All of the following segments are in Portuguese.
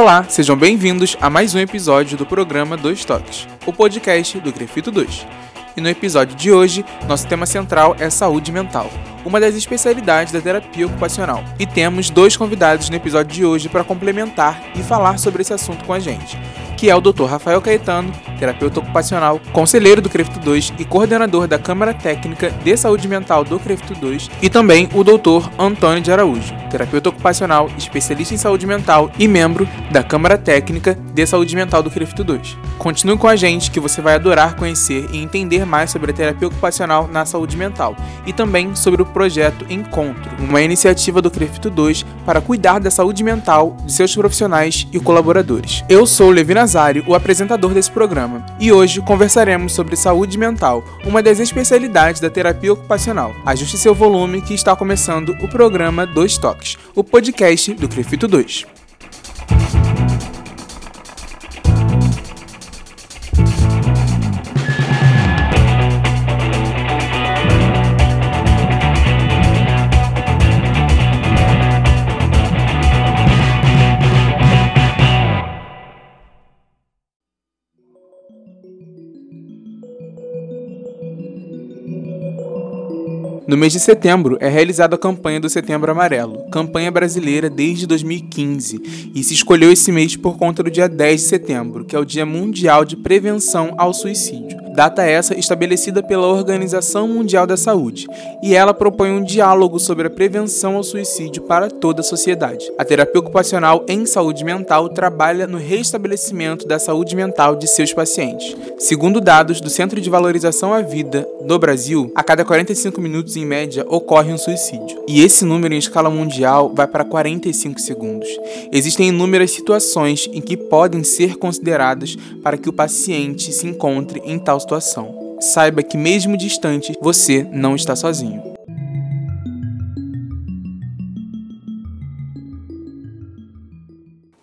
Olá, sejam bem-vindos a mais um episódio do programa Dois Toques, o podcast do Grefito 2. E no episódio de hoje, nosso tema central é saúde mental, uma das especialidades da terapia ocupacional. E temos dois convidados no episódio de hoje para complementar e falar sobre esse assunto com a gente que é o Dr. Rafael Caetano, terapeuta ocupacional, conselheiro do CREFTO 2 e coordenador da Câmara Técnica de Saúde Mental do CREFTO 2, e também o Dr. Antônio de Araújo, terapeuta ocupacional, especialista em saúde mental e membro da Câmara Técnica de Saúde Mental do CREFTO 2. Continue com a gente que você vai adorar conhecer e entender mais sobre a terapia ocupacional na saúde mental e também sobre o projeto Encontro, uma iniciativa do CREFTO 2 para cuidar da saúde mental de seus profissionais e colaboradores. Eu sou Levina Nazário, o apresentador desse programa, e hoje conversaremos sobre saúde mental, uma das especialidades da terapia ocupacional. Ajuste seu volume que está começando o programa Dois Toques, o podcast do Crefito 2. No mês de setembro é realizada a campanha do Setembro Amarelo, campanha brasileira desde 2015, e se escolheu esse mês por conta do dia 10 de setembro, que é o Dia Mundial de Prevenção ao Suicídio data essa estabelecida pela Organização Mundial da Saúde, e ela propõe um diálogo sobre a prevenção ao suicídio para toda a sociedade. A terapia ocupacional em saúde mental trabalha no restabelecimento da saúde mental de seus pacientes. Segundo dados do Centro de Valorização à Vida do Brasil, a cada 45 minutos em média ocorre um suicídio. E esse número em escala mundial vai para 45 segundos. Existem inúmeras situações em que podem ser consideradas para que o paciente se encontre em tal situação. Saiba que, mesmo distante, você não está sozinho.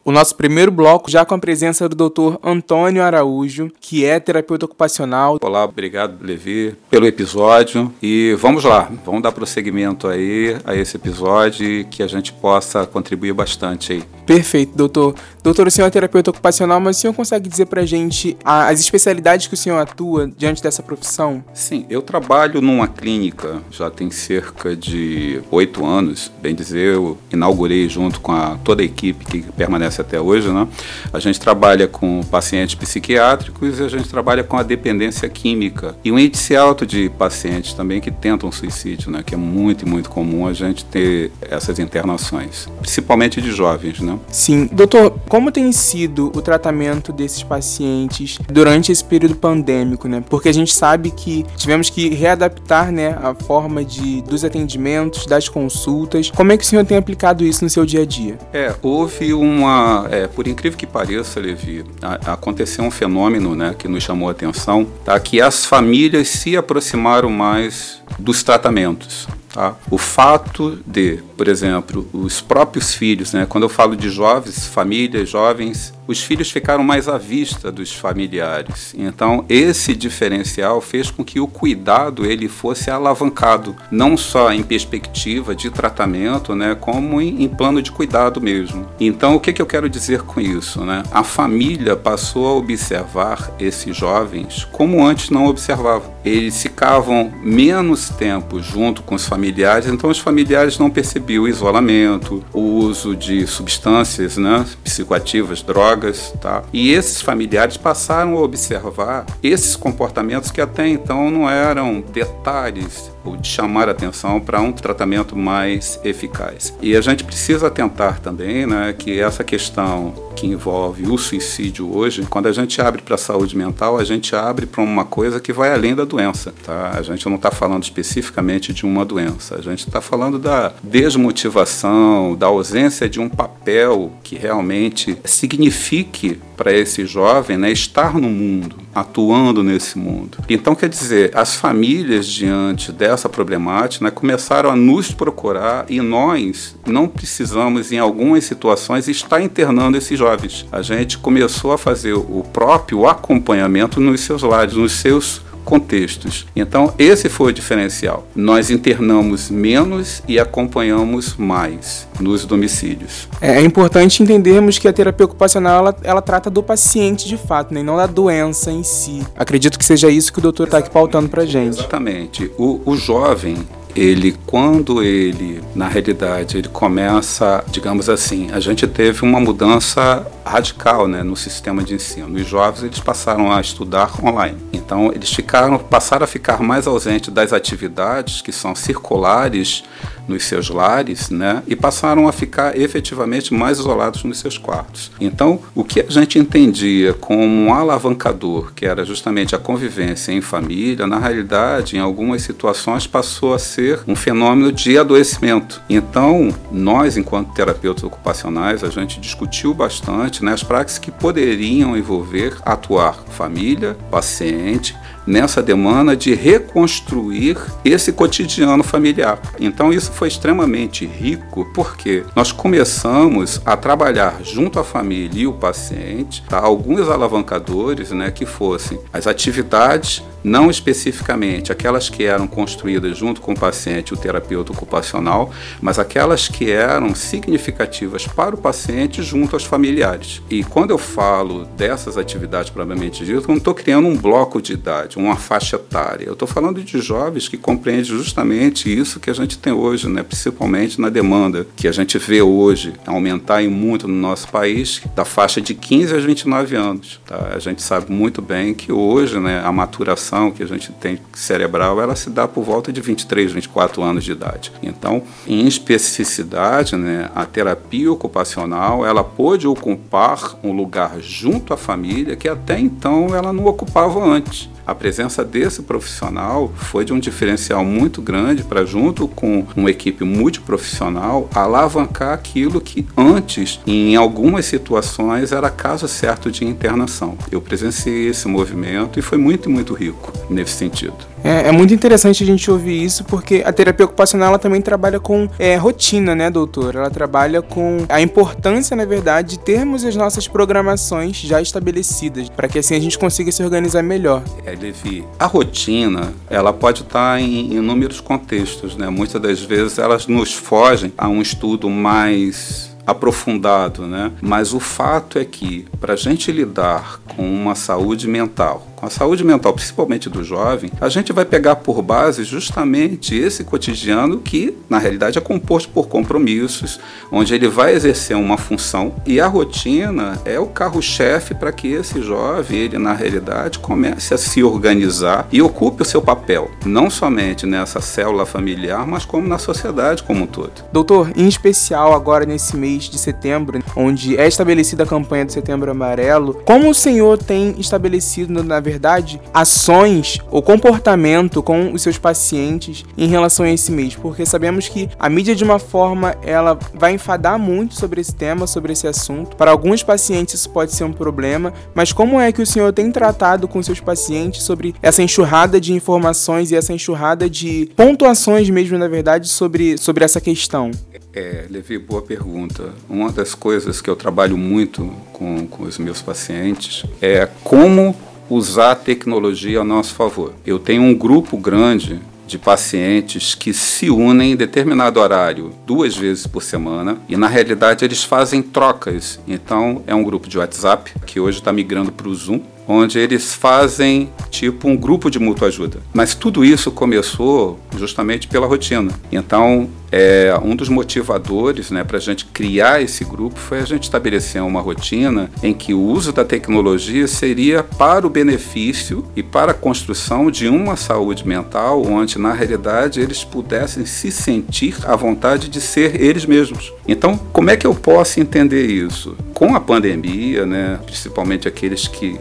O nosso primeiro bloco já com a presença do Dr. Antônio Araújo, que é terapeuta ocupacional. Olá, obrigado, Levi, pelo episódio. E vamos lá, vamos dar prosseguimento aí a esse episódio e que a gente possa contribuir bastante aí. Perfeito, doutor. Doutor, o senhor é terapeuta ocupacional, mas o senhor consegue dizer pra gente as especialidades que o senhor atua diante dessa profissão? Sim, eu trabalho numa clínica já tem cerca de oito anos, bem dizer, eu inaugurei junto com a, toda a equipe que permanece até hoje, né? A gente trabalha com pacientes psiquiátricos e a gente trabalha com a dependência química e um índice alto de pacientes também que tentam suicídio, né? Que é muito, muito comum a gente ter essas internações, principalmente de jovens, né? Sim. Doutor, como tem sido o tratamento desses pacientes durante esse período pandêmico, né? Porque a gente sabe que tivemos que readaptar, né, a forma de dos atendimentos, das consultas. Como é que o senhor tem aplicado isso no seu dia a dia? É, houve uma, é, por incrível que pareça, Levi, a, aconteceu um fenômeno, né, que nos chamou a atenção, tá? Que as famílias se aproximaram mais dos tratamentos. Tá? O fato de, por exemplo, os próprios filhos, né? quando eu falo de jovens, famílias, jovens, os filhos ficaram mais à vista dos familiares. Então, esse diferencial fez com que o cuidado ele fosse alavancado, não só em perspectiva de tratamento, né, como em, em plano de cuidado mesmo. Então, o que, que eu quero dizer com isso? Né? A família passou a observar esses jovens como antes não observava. Eles ficavam menos tempo junto com os familiares, então os familiares não percebiam o isolamento, o uso de substâncias né, psicoativas, drogas drogas, tá? E esses familiares passaram a observar esses comportamentos que até então não eram detalhes de chamar atenção para um tratamento mais eficaz. E a gente precisa atentar também, né, que essa questão que envolve o suicídio hoje, quando a gente abre para a saúde mental, a gente abre para uma coisa que vai além da doença, tá? A gente não está falando especificamente de uma doença, a gente está falando da desmotivação, da ausência de um papel que realmente signifique para esse jovem né, estar no mundo, atuando nesse mundo. Então, quer dizer, as famílias, diante dessa problemática, né, começaram a nos procurar e nós não precisamos, em algumas situações, estar internando esses jovens. A gente começou a fazer o próprio acompanhamento nos seus lares, nos seus contextos. Então, esse foi o diferencial. Nós internamos menos e acompanhamos mais nos domicílios. É, é importante entendermos que a terapia ocupacional ela, ela trata do paciente de fato, né, e não da doença em si. Acredito que seja isso que o doutor está aqui pautando para gente. Exatamente. O, o jovem, ele quando ele na realidade ele começa digamos assim a gente teve uma mudança radical né, no sistema de ensino os jovens eles passaram a estudar online então eles ficaram passaram a ficar mais ausentes das atividades que são circulares nos seus lares, né? E passaram a ficar efetivamente mais isolados nos seus quartos. Então, o que a gente entendia como um alavancador, que era justamente a convivência em família, na realidade, em algumas situações passou a ser um fenômeno de adoecimento. Então, nós, enquanto terapeutas ocupacionais, a gente discutiu bastante né, as práticas que poderiam envolver atuar família, paciente, nessa demanda de reconstruir esse cotidiano familiar. Então isso foi extremamente rico porque nós começamos a trabalhar junto à família e o paciente, tá? alguns alavancadores, né, que fossem as atividades não especificamente aquelas que eram construídas junto com o paciente o terapeuta ocupacional, mas aquelas que eram significativas para o paciente junto aos familiares. E quando eu falo dessas atividades propriamente dito, eu não estou criando um bloco de idade, uma faixa etária. Eu estou falando de jovens que compreendem justamente isso que a gente tem hoje, né? principalmente na demanda que a gente vê hoje aumentar em muito no nosso país, da faixa de 15 a 29 anos. Tá? A gente sabe muito bem que hoje né, a maturação que a gente tem cerebral, ela se dá por volta de 23, 24 anos de idade. Então, em especificidade, né, a terapia ocupacional, ela pôde ocupar um lugar junto à família que até então ela não ocupava antes a presença desse profissional foi de um diferencial muito grande para, junto com uma equipe multiprofissional, alavancar aquilo que antes, em algumas situações, era caso certo de internação. Eu presenciei esse movimento e foi muito, muito rico nesse sentido. É, é, muito interessante a gente ouvir isso, porque a terapia ocupacional ela também trabalha com é, rotina, né, doutor? Ela trabalha com a importância, na verdade, de termos as nossas programações já estabelecidas, para que assim a gente consiga se organizar melhor. É, Levi, a rotina, ela pode estar em inúmeros contextos, né? Muitas das vezes elas nos fogem a um estudo mais aprofundado, né? Mas o fato é que para a gente lidar com uma saúde mental, com a saúde mental, principalmente do jovem, a gente vai pegar por base justamente esse cotidiano que, na realidade, é composto por compromissos, onde ele vai exercer uma função e a rotina é o carro-chefe para que esse jovem, ele, na realidade, comece a se organizar e ocupe o seu papel, não somente nessa célula familiar, mas como na sociedade como um todo. Doutor, em especial agora nesse mês de setembro, onde é estabelecida a campanha do Setembro Amarelo, como o senhor tem estabelecido, na verdade, ações ou comportamento com os seus pacientes em relação a esse mês? Porque sabemos que a mídia, de uma forma, ela vai enfadar muito sobre esse tema, sobre esse assunto. Para alguns pacientes isso pode ser um problema, mas como é que o senhor tem tratado com seus pacientes sobre essa enxurrada de informações e essa enxurrada de pontuações mesmo, na verdade, sobre, sobre essa questão? É, Levi, boa pergunta. Uma das coisas que eu trabalho muito com, com os meus pacientes é como usar a tecnologia a nosso favor. Eu tenho um grupo grande de pacientes que se unem em determinado horário duas vezes por semana e na realidade eles fazem trocas. Então é um grupo de WhatsApp que hoje está migrando para o Zoom onde eles fazem tipo um grupo de mútua ajuda. Mas tudo isso começou justamente pela rotina. Então, é, um dos motivadores né, para a gente criar esse grupo foi a gente estabelecer uma rotina em que o uso da tecnologia seria para o benefício e para a construção de uma saúde mental onde, na realidade, eles pudessem se sentir à vontade de ser eles mesmos. Então, como é que eu posso entender isso? Com a pandemia, né, principalmente aqueles que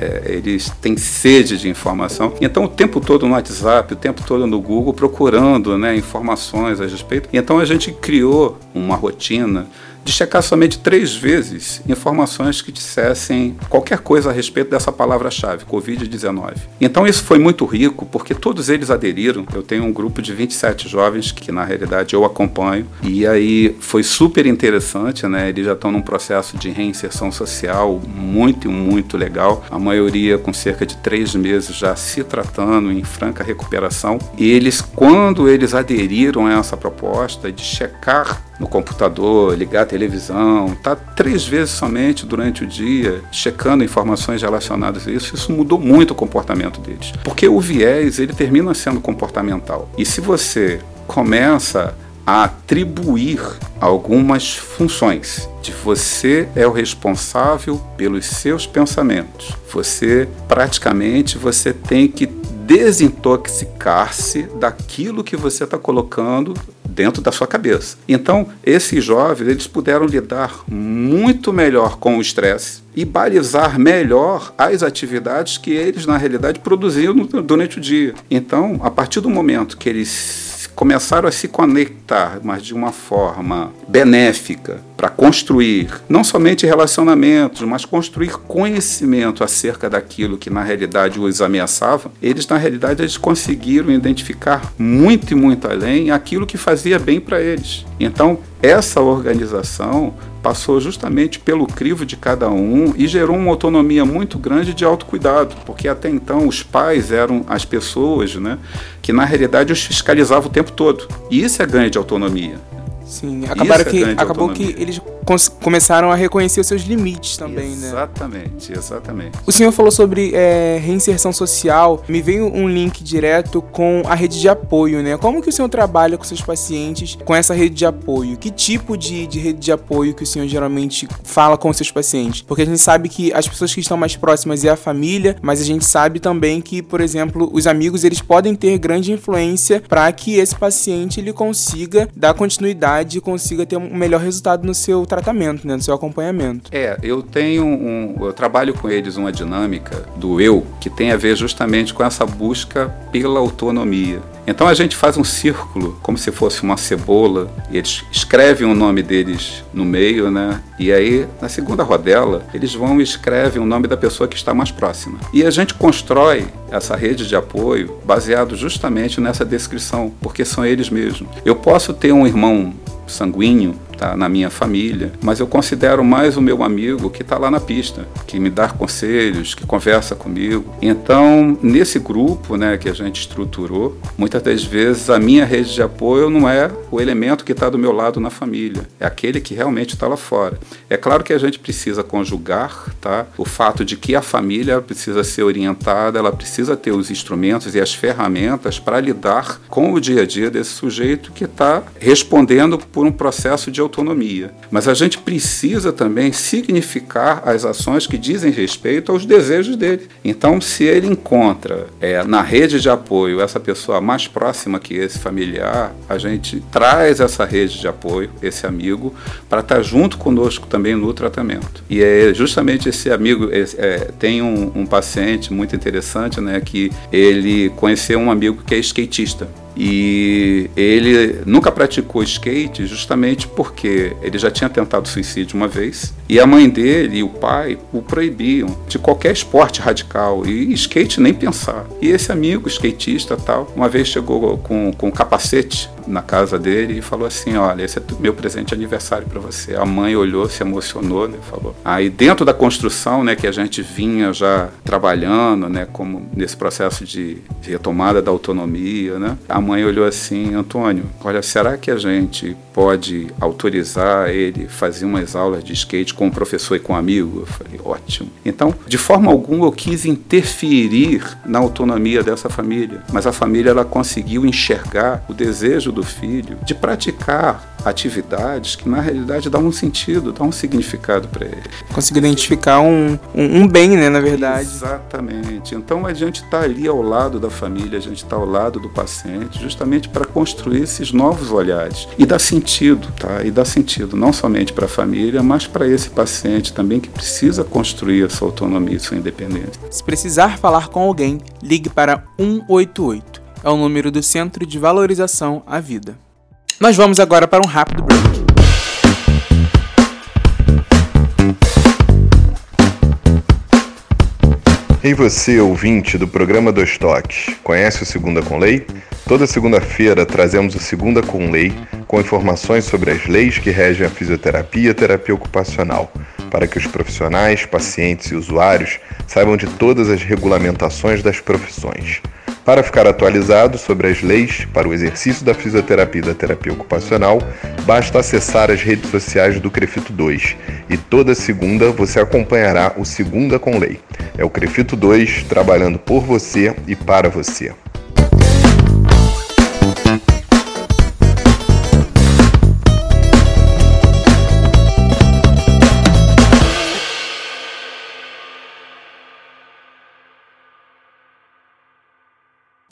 é, eles têm sede de informação. Então, o tempo todo no WhatsApp, o tempo todo no Google, procurando né, informações a respeito. Então, a gente criou uma rotina de checar somente três vezes informações que dissessem qualquer coisa a respeito dessa palavra-chave, Covid-19. Então isso foi muito rico, porque todos eles aderiram. Eu tenho um grupo de 27 jovens que, na realidade, eu acompanho, e aí foi super interessante, né? Eles já estão num processo de reinserção social muito, muito legal. A maioria com cerca de três meses já se tratando em franca recuperação. E eles, quando eles aderiram a essa proposta de checar no computador, ligar a televisão, tá três vezes somente durante o dia checando informações relacionadas a isso, isso mudou muito o comportamento deles. Porque o viés, ele termina sendo comportamental. E se você começa a atribuir algumas funções de você é o responsável pelos seus pensamentos. Você praticamente você tem que desintoxicar-se daquilo que você está colocando dentro da sua cabeça. Então, esses jovens, eles puderam lidar muito melhor com o estresse e balizar melhor as atividades que eles, na realidade, produziam durante o dia. Então, a partir do momento que eles começaram a se conectar, mas de uma forma benéfica, para construir não somente relacionamentos, mas construir conhecimento acerca daquilo que na realidade os ameaçava, eles na realidade eles conseguiram identificar muito e muito além aquilo que fazia bem para eles. Então, essa organização passou justamente pelo crivo de cada um e gerou uma autonomia muito grande de autocuidado, porque até então os pais eram as pessoas né, que na realidade os fiscalizavam o tempo todo. E isso é ganho de autonomia. Sim, acabaram é que, acabou que eles começaram a reconhecer os seus limites também, exatamente, né? Exatamente, exatamente. O senhor falou sobre é, reinserção social. Me veio um link direto com a rede de apoio, né? Como que o senhor trabalha com seus pacientes com essa rede de apoio? Que tipo de, de rede de apoio que o senhor geralmente fala com os seus pacientes? Porque a gente sabe que as pessoas que estão mais próximas é a família, mas a gente sabe também que, por exemplo, os amigos eles podem ter grande influência para que esse paciente ele consiga dar continuidade e consiga ter um melhor resultado no seu tratamento, né, no seu acompanhamento. É, eu tenho um, eu trabalho com eles uma dinâmica do eu que tem a ver justamente com essa busca pela autonomia. Então a gente faz um círculo, como se fosse uma cebola, e eles escrevem o nome deles no meio, né? E aí, na segunda rodela, eles vão e escrevem o nome da pessoa que está mais próxima. E a gente constrói essa rede de apoio baseado justamente nessa descrição, porque são eles mesmos. Eu posso ter um irmão sanguíneo tá na minha família, mas eu considero mais o meu amigo que está lá na pista, que me dá conselhos, que conversa comigo. Então, nesse grupo, né, que a gente estruturou, muitas das vezes a minha rede de apoio não é o elemento que está do meu lado na família, é aquele que realmente está lá fora. É claro que a gente precisa conjugar, tá, o fato de que a família precisa ser orientada, ela precisa ter os instrumentos e as ferramentas para lidar com o dia a dia desse sujeito que está respondendo por um processo de autonomia. Mas a gente precisa também significar as ações que dizem respeito aos desejos dele. Então, se ele encontra é, na rede de apoio essa pessoa mais próxima que esse familiar, a gente traz essa rede de apoio, esse amigo, para estar tá junto conosco também no tratamento. E é justamente esse amigo, é, é, tem um, um paciente muito interessante, né, que ele conheceu um amigo que é skatista. E ele nunca praticou skate justamente porque ele já tinha tentado suicídio uma vez e a mãe dele e o pai o proibiam de qualquer esporte radical e skate nem pensar. E esse amigo skatista tal, uma vez chegou com, com um capacete na casa dele e falou assim: Olha, esse é meu presente de aniversário para você. A mãe olhou, se emocionou, né? Falou. Aí, dentro da construção, né, que a gente vinha já trabalhando, né, como nesse processo de, retomada da autonomia, né, a mãe olhou assim: Antônio, olha, será que a gente pode autorizar ele fazer umas aulas de skate com o professor e com um amigo? Eu falei: Ótimo. Então, de forma alguma, eu quis interferir na autonomia dessa família, mas a família ela conseguiu enxergar o desejo do filho de praticar atividades que na realidade dão um sentido, dão um significado para ele. Conseguir identificar um, um, um, bem, né, na verdade. Exatamente. Então a gente está ali ao lado da família, a gente está ao lado do paciente, justamente para construir esses novos olhares e dar sentido, tá? E dar sentido não somente para a família, mas para esse paciente também que precisa construir a sua autonomia e sua independência. Se precisar falar com alguém, ligue para 188 é o número do Centro de Valorização à Vida. Nós vamos agora para um rápido break. E você, ouvinte do programa Dois Toques, conhece o Segunda com Lei? Toda segunda-feira trazemos o Segunda com Lei com informações sobre as leis que regem a fisioterapia e a terapia ocupacional, para que os profissionais, pacientes e usuários saibam de todas as regulamentações das profissões. Para ficar atualizado sobre as leis para o exercício da fisioterapia e da terapia ocupacional, basta acessar as redes sociais do Crefito 2 e toda segunda você acompanhará o Segunda com Lei. É o Crefito 2 trabalhando por você e para você.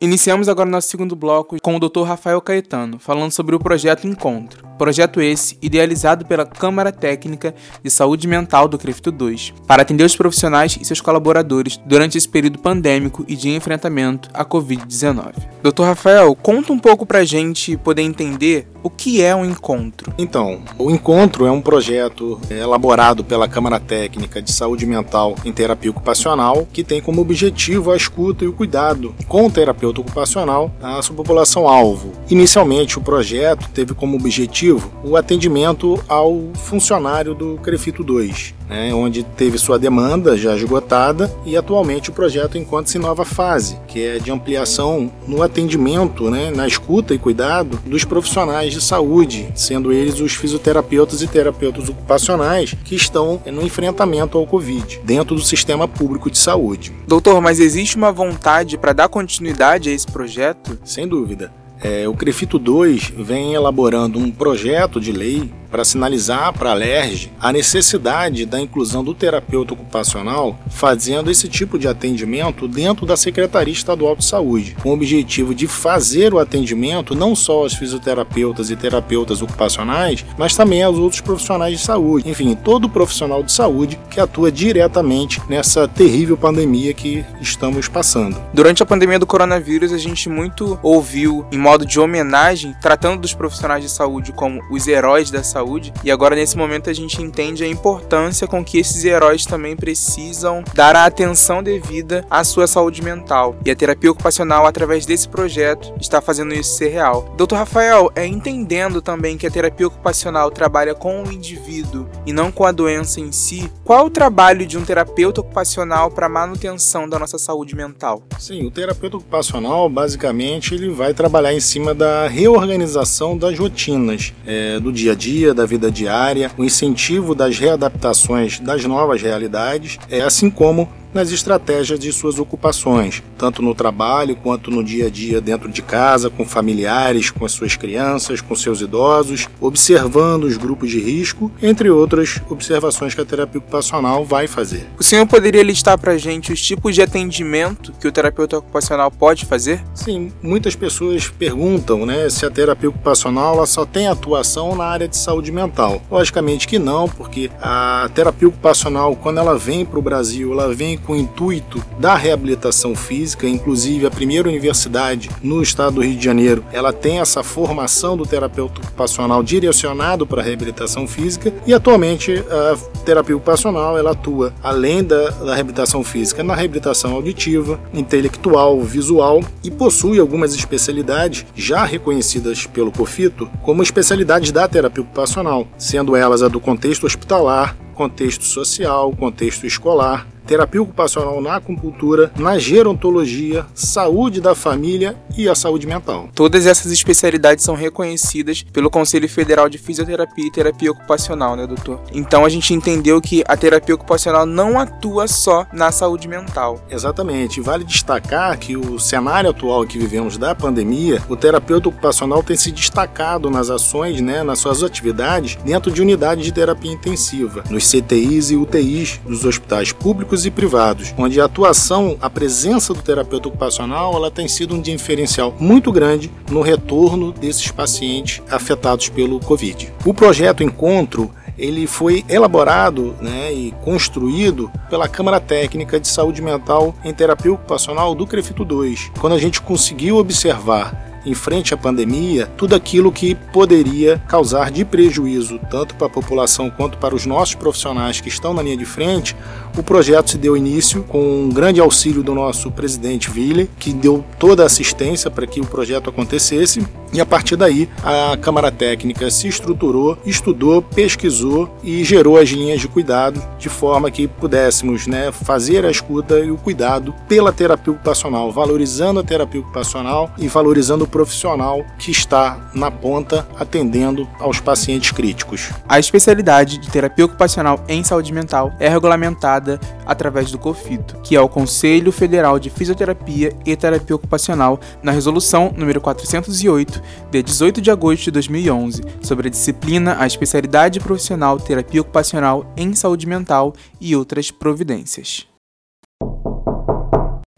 Iniciamos agora nosso segundo bloco com o Dr. Rafael Caetano, falando sobre o projeto Encontro. Projeto esse idealizado pela Câmara Técnica de Saúde Mental do CREFTO 2, para atender os profissionais e seus colaboradores durante esse período pandêmico e de enfrentamento à Covid-19. Dr. Rafael, conta um pouco pra gente poder entender o que é um encontro. Então, o encontro é um projeto elaborado pela Câmara Técnica de Saúde Mental em Terapia Ocupacional que tem como objetivo a escuta e o cuidado com o terapeuta ocupacional à sua população alvo. Inicialmente, o projeto teve como objetivo o atendimento ao funcionário do Crefito 2, né, onde teve sua demanda já esgotada e atualmente o projeto encontra-se em nova fase, que é de ampliação no atendimento, né, na escuta e cuidado dos profissionais de saúde, sendo eles os fisioterapeutas e terapeutas ocupacionais que estão no enfrentamento ao Covid, dentro do sistema público de saúde. Doutor, mas existe uma vontade para dar continuidade a esse projeto? Sem dúvida. É, o Crefito 2 vem elaborando um projeto de lei para sinalizar para a LERJ a necessidade da inclusão do terapeuta ocupacional fazendo esse tipo de atendimento dentro da Secretaria Estadual de Saúde, com o objetivo de fazer o atendimento não só aos fisioterapeutas e terapeutas ocupacionais, mas também aos outros profissionais de saúde. Enfim, todo profissional de saúde que atua diretamente nessa terrível pandemia que estamos passando. Durante a pandemia do coronavírus, a gente muito ouviu, em modo de homenagem, tratando dos profissionais de saúde como os heróis da saúde saúde. E agora, nesse momento, a gente entende a importância com que esses heróis também precisam dar a atenção devida à sua saúde mental. E a terapia ocupacional, através desse projeto, está fazendo isso ser real. Doutor Rafael, é entendendo também que a terapia ocupacional trabalha com o indivíduo e não com a doença em si, qual o trabalho de um terapeuta ocupacional para a manutenção da nossa saúde mental? Sim, o terapeuta ocupacional, basicamente, ele vai trabalhar em cima da reorganização das rotinas é, do dia a dia, da vida diária, o incentivo das readaptações das novas realidades, é assim como nas estratégias de suas ocupações, tanto no trabalho quanto no dia a dia dentro de casa, com familiares, com as suas crianças, com seus idosos, observando os grupos de risco, entre outras observações que a terapia ocupacional vai fazer. O senhor poderia listar para a gente os tipos de atendimento que o terapeuta ocupacional pode fazer? Sim, muitas pessoas perguntam né, se a terapia ocupacional ela só tem atuação na área de saúde mental. Logicamente que não, porque a terapia ocupacional, quando ela vem para o Brasil, ela vem com o intuito da reabilitação física, inclusive a primeira universidade no estado do Rio de Janeiro, ela tem essa formação do terapeuta ocupacional direcionado para a reabilitação física e atualmente a terapia ocupacional ela atua além da, da reabilitação física na reabilitação auditiva, intelectual, visual e possui algumas especialidades já reconhecidas pelo COFITO como especialidades da terapia ocupacional, sendo elas a do contexto hospitalar, contexto social, contexto escolar, terapia ocupacional na acupuntura, na gerontologia, saúde da família e a saúde mental. Todas essas especialidades são reconhecidas pelo Conselho Federal de Fisioterapia e Terapia Ocupacional, né, doutor? Então a gente entendeu que a terapia ocupacional não atua só na saúde mental. Exatamente. Vale destacar que o cenário atual que vivemos da pandemia, o terapeuta ocupacional tem se destacado nas ações, né, nas suas atividades dentro de unidades de terapia intensiva, nos CTIs e UTIs dos hospitais públicos e privados, onde a atuação, a presença do terapeuta ocupacional, ela tem sido um diferencial muito grande no retorno desses pacientes afetados pelo Covid. O projeto Encontro ele foi elaborado né, e construído pela Câmara Técnica de Saúde Mental em Terapia Ocupacional do CREFITO 2. Quando a gente conseguiu observar em frente à pandemia, tudo aquilo que poderia causar de prejuízo tanto para a população quanto para os nossos profissionais que estão na linha de frente, o projeto se deu início com um grande auxílio do nosso presidente Ville, que deu toda a assistência para que o projeto acontecesse, e a partir daí a Câmara Técnica se estruturou, estudou, pesquisou e gerou as linhas de cuidado de forma que pudéssemos né, fazer a escuta e o cuidado pela terapia ocupacional, valorizando a terapia ocupacional e valorizando profissional que está na ponta atendendo aos pacientes críticos. A especialidade de terapia ocupacional em saúde mental é regulamentada através do COFITO, que é o Conselho Federal de Fisioterapia e Terapia Ocupacional, na resolução número 408 de 18 de agosto de 2011, sobre a disciplina a especialidade profissional terapia ocupacional em saúde mental e outras providências.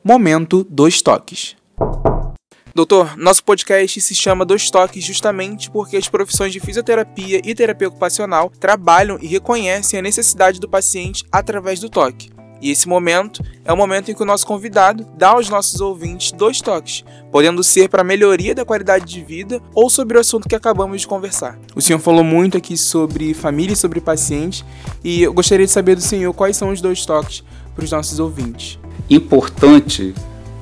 Momento dos toques. Doutor, nosso podcast se chama Dois Toques justamente porque as profissões de fisioterapia e terapia ocupacional trabalham e reconhecem a necessidade do paciente através do toque. E esse momento é o momento em que o nosso convidado dá aos nossos ouvintes dois toques, podendo ser para a melhoria da qualidade de vida ou sobre o assunto que acabamos de conversar. O senhor falou muito aqui sobre família e sobre paciente, e eu gostaria de saber do senhor quais são os dois toques para os nossos ouvintes. Importante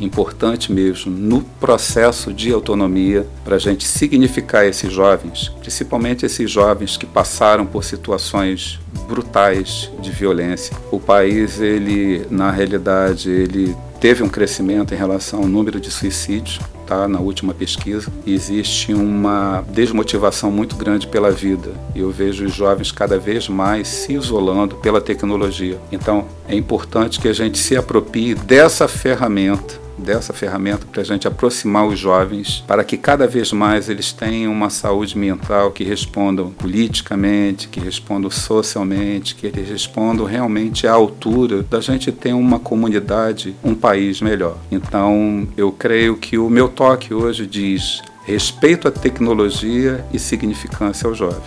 importante mesmo no processo de autonomia para a gente significar esses jovens, principalmente esses jovens que passaram por situações brutais de violência. O país, ele na realidade, ele teve um crescimento em relação ao número de suicídios, tá? Na última pesquisa, existe uma desmotivação muito grande pela vida. Eu vejo os jovens cada vez mais se isolando pela tecnologia. Então, é importante que a gente se aproprie dessa ferramenta dessa ferramenta para a gente aproximar os jovens, para que cada vez mais eles tenham uma saúde mental que respondam politicamente, que respondam socialmente, que eles respondam realmente à altura da gente ter uma comunidade, um país melhor. Então, eu creio que o meu toque hoje diz respeito à tecnologia e significância ao jovem.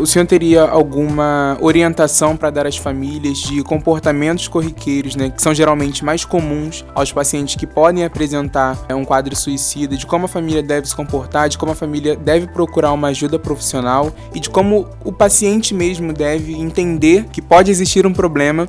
O senhor teria alguma orientação para dar às famílias de comportamentos corriqueiros, né, que são geralmente mais comuns aos pacientes que podem apresentar é, um quadro suicida, de como a família deve se comportar, de como a família deve procurar uma ajuda profissional e de como o paciente mesmo deve entender que pode existir um problema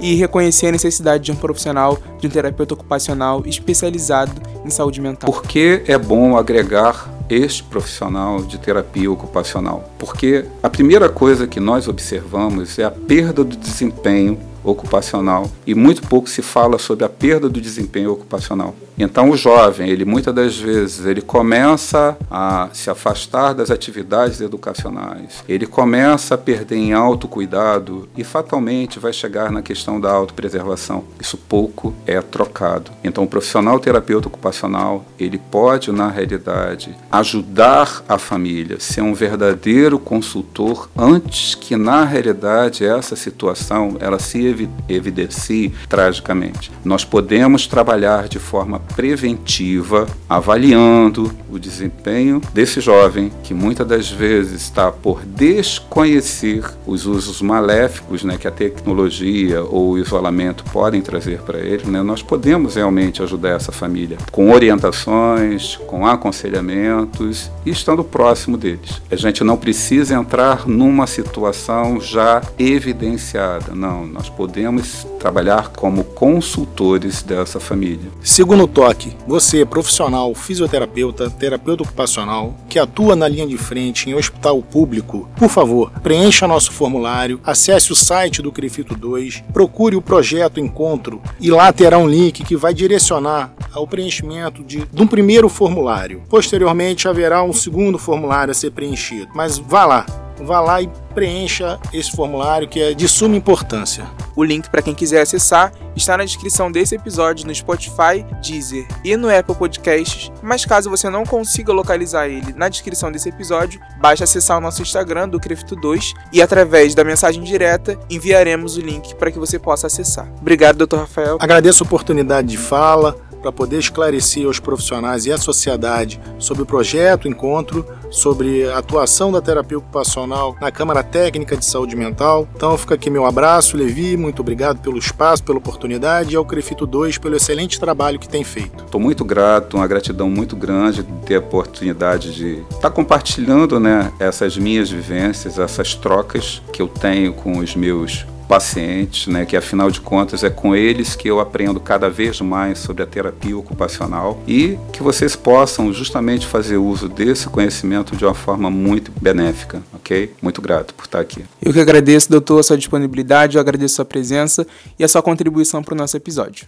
e reconhecer a necessidade de um profissional, de um terapeuta ocupacional especializado em saúde mental. Por que é bom agregar este profissional de terapia ocupacional? Porque a primeira coisa que nós observamos é a perda do desempenho ocupacional e muito pouco se fala sobre a perda do desempenho ocupacional. Então o jovem, ele muitas das vezes, ele começa a se afastar das atividades educacionais. Ele começa a perder em autocuidado e fatalmente vai chegar na questão da autopreservação. Isso pouco é trocado. Então o profissional terapeuta ocupacional, ele pode na realidade ajudar a família, ser um verdadeiro consultor antes que na realidade essa situação ela se evidencie tragicamente. Nós podemos trabalhar de forma preventiva, avaliando o desempenho desse jovem que muitas das vezes está por desconhecer os usos maléficos né, que a tecnologia ou o isolamento podem trazer para ele. Né, nós podemos realmente ajudar essa família com orientações, com aconselhamentos e estando próximo deles. A gente não precisa entrar numa situação já evidenciada. Não, nós podemos trabalhar como consultores dessa família. Segundo toque, você, profissional, fisioterapeuta, terapeuta ocupacional, que atua na linha de frente em hospital público, por favor, preencha nosso formulário, acesse o site do Crefito 2, procure o projeto Encontro e lá terá um link que vai direcionar ao preenchimento de, de um primeiro formulário. Posteriormente haverá um segundo formulário a ser preenchido. Mas vá lá, vá lá e preencha esse formulário que é de suma importância. O link para quem quiser acessar está na descrição desse episódio no Spotify, Deezer e no Apple Podcasts, mas caso você não consiga localizar ele na descrição desse episódio, basta acessar o nosso Instagram do Crefito2 e através da mensagem direta enviaremos o link para que você possa acessar. Obrigado, Dr. Rafael. Agradeço a oportunidade de fala, para poder esclarecer aos profissionais e à sociedade sobre o projeto, encontro, sobre a atuação da terapia ocupacional na Câmara Técnica de Saúde Mental. Então fica aqui meu abraço, Levi, muito obrigado pelo espaço, pela oportunidade e ao Crefito 2 pelo excelente trabalho que tem feito. Estou muito grato, uma gratidão muito grande de ter a oportunidade de estar tá compartilhando né, essas minhas vivências, essas trocas que eu tenho com os meus pacientes, né, que afinal de contas é com eles que eu aprendo cada vez mais sobre a terapia ocupacional e que vocês possam justamente fazer uso desse conhecimento de uma forma muito benéfica, ok? Muito grato por estar aqui. Eu que agradeço, doutor, a sua disponibilidade, eu agradeço a sua presença e a sua contribuição para o nosso episódio.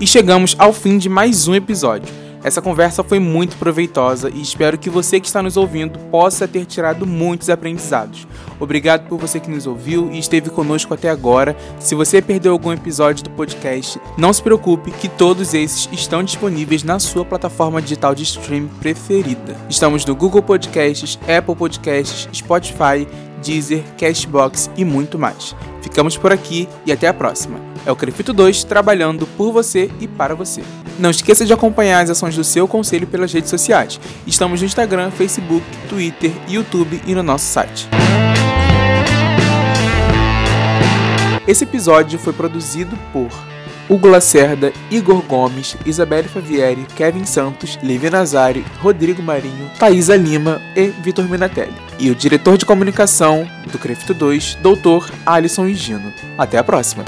E chegamos ao fim de mais um episódio. Essa conversa foi muito proveitosa e espero que você que está nos ouvindo possa ter tirado muitos aprendizados. Obrigado por você que nos ouviu e esteve conosco até agora. Se você perdeu algum episódio do podcast, não se preocupe que todos esses estão disponíveis na sua plataforma digital de streaming preferida. Estamos no Google Podcasts, Apple Podcasts, Spotify, Deezer, Cashbox e muito mais. Ficamos por aqui e até a próxima. É o Crefito 2 trabalhando por você e para você. Não esqueça de acompanhar as ações do seu conselho pelas redes sociais. Estamos no Instagram, Facebook, Twitter, YouTube e no nosso site. Esse episódio foi produzido por Hugo Lacerda, Igor Gomes, Isabelle Favieri, Kevin Santos, Lívia Nazari, Rodrigo Marinho, Thaisa Lima e Vitor Minatelli. E o diretor de comunicação do Crefito 2, Dr. Alisson Higino. Até a próxima!